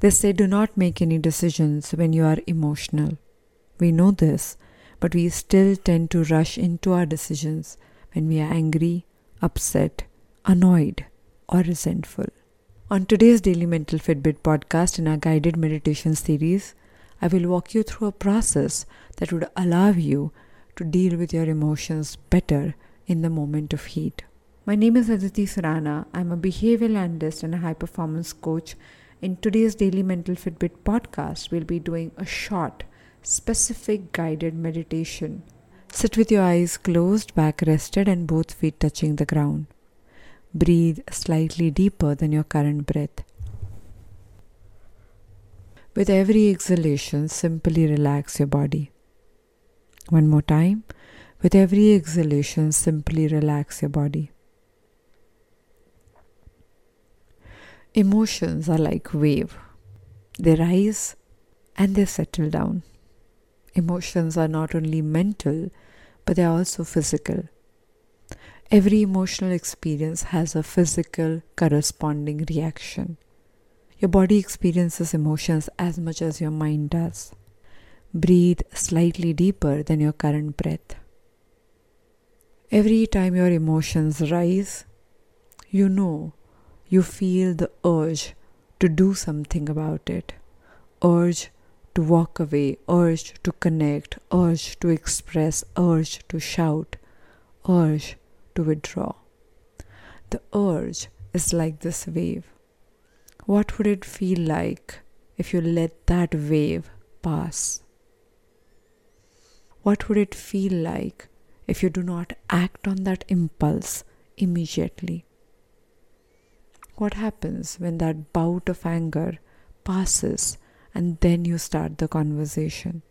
They say do not make any decisions when you are emotional. We know this, but we still tend to rush into our decisions when we are angry, upset, annoyed, or resentful. On today's Daily Mental Fitness podcast in our guided meditation series, I will walk you through a process that would allow you to deal with your emotions better in the moment of heat. My name is Aditi Surana. I'm a behavioral analyst and a high performance coach in today's Daily Mental Fitness podcast, we'll be doing a short, specific guided meditation. Sit with your eyes closed, back rested, and both feet touching the ground. Breathe slightly deeper than your current breath. With every exhalation, simply relax your body. One more time. With every exhalation, simply relax your body. Emotions are like wave. They rise and they settle down. Emotions are not only mental, but they are also physical. Every emotional experience has a physical corresponding reaction. Your body experiences emotions as much as your mind does. Breathe slightly deeper than your current breath. Every time your emotions rise, you know you feel the urge to do something about it, urge to walk away, urge to connect, urge to express, urge to shout, urge to withdraw. The urge is like this wave. What would it feel like if you let that wave pass? What would it feel like if you do not act on that impulse immediately? What happens when that bout of anger passes and then you start the conversation.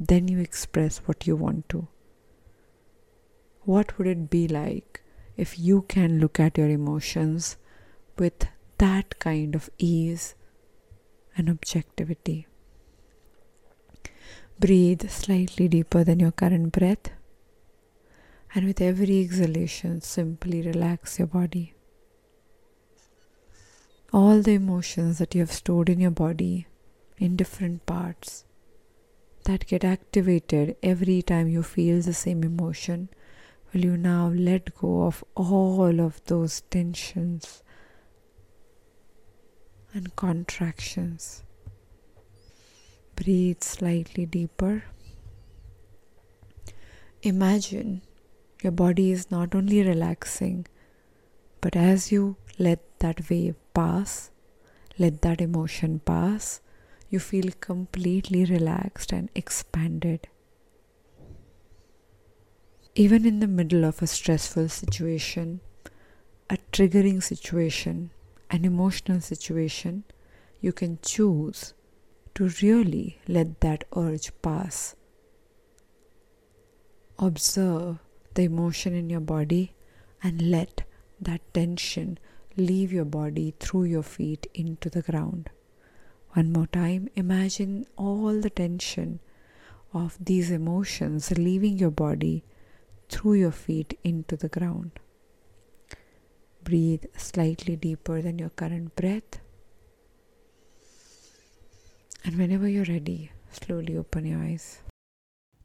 Then you express what you want to. What would it be like if you can look at your emotions with that kind of ease and objectivity? Breathe slightly deeper than your current breath. And with every exhalation, simply relax your body all the emotions that you have stored in your body in different parts that get activated every time you feel the same emotion will you now let go of all of those tensions and contractions? Breathe slightly deeper. Imagine your body is not only relaxing but as you let that wave pass, let that emotion pass, you feel completely relaxed and expanded. Even in the middle of a stressful situation, a triggering situation, an emotional situation, you can choose to really let that urge pass. Observe the emotion in your body and let that tension leave your body through your feet into the ground. One more time, imagine all the tension of these emotions leaving your body through your feet into the ground. Breathe slightly deeper than your current breath. And whenever you're ready, slowly open your eyes.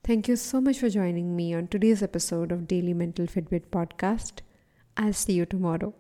Thank you so much for joining me on today's episode of Daily Mental Fitness podcast. I'll see you tomorrow.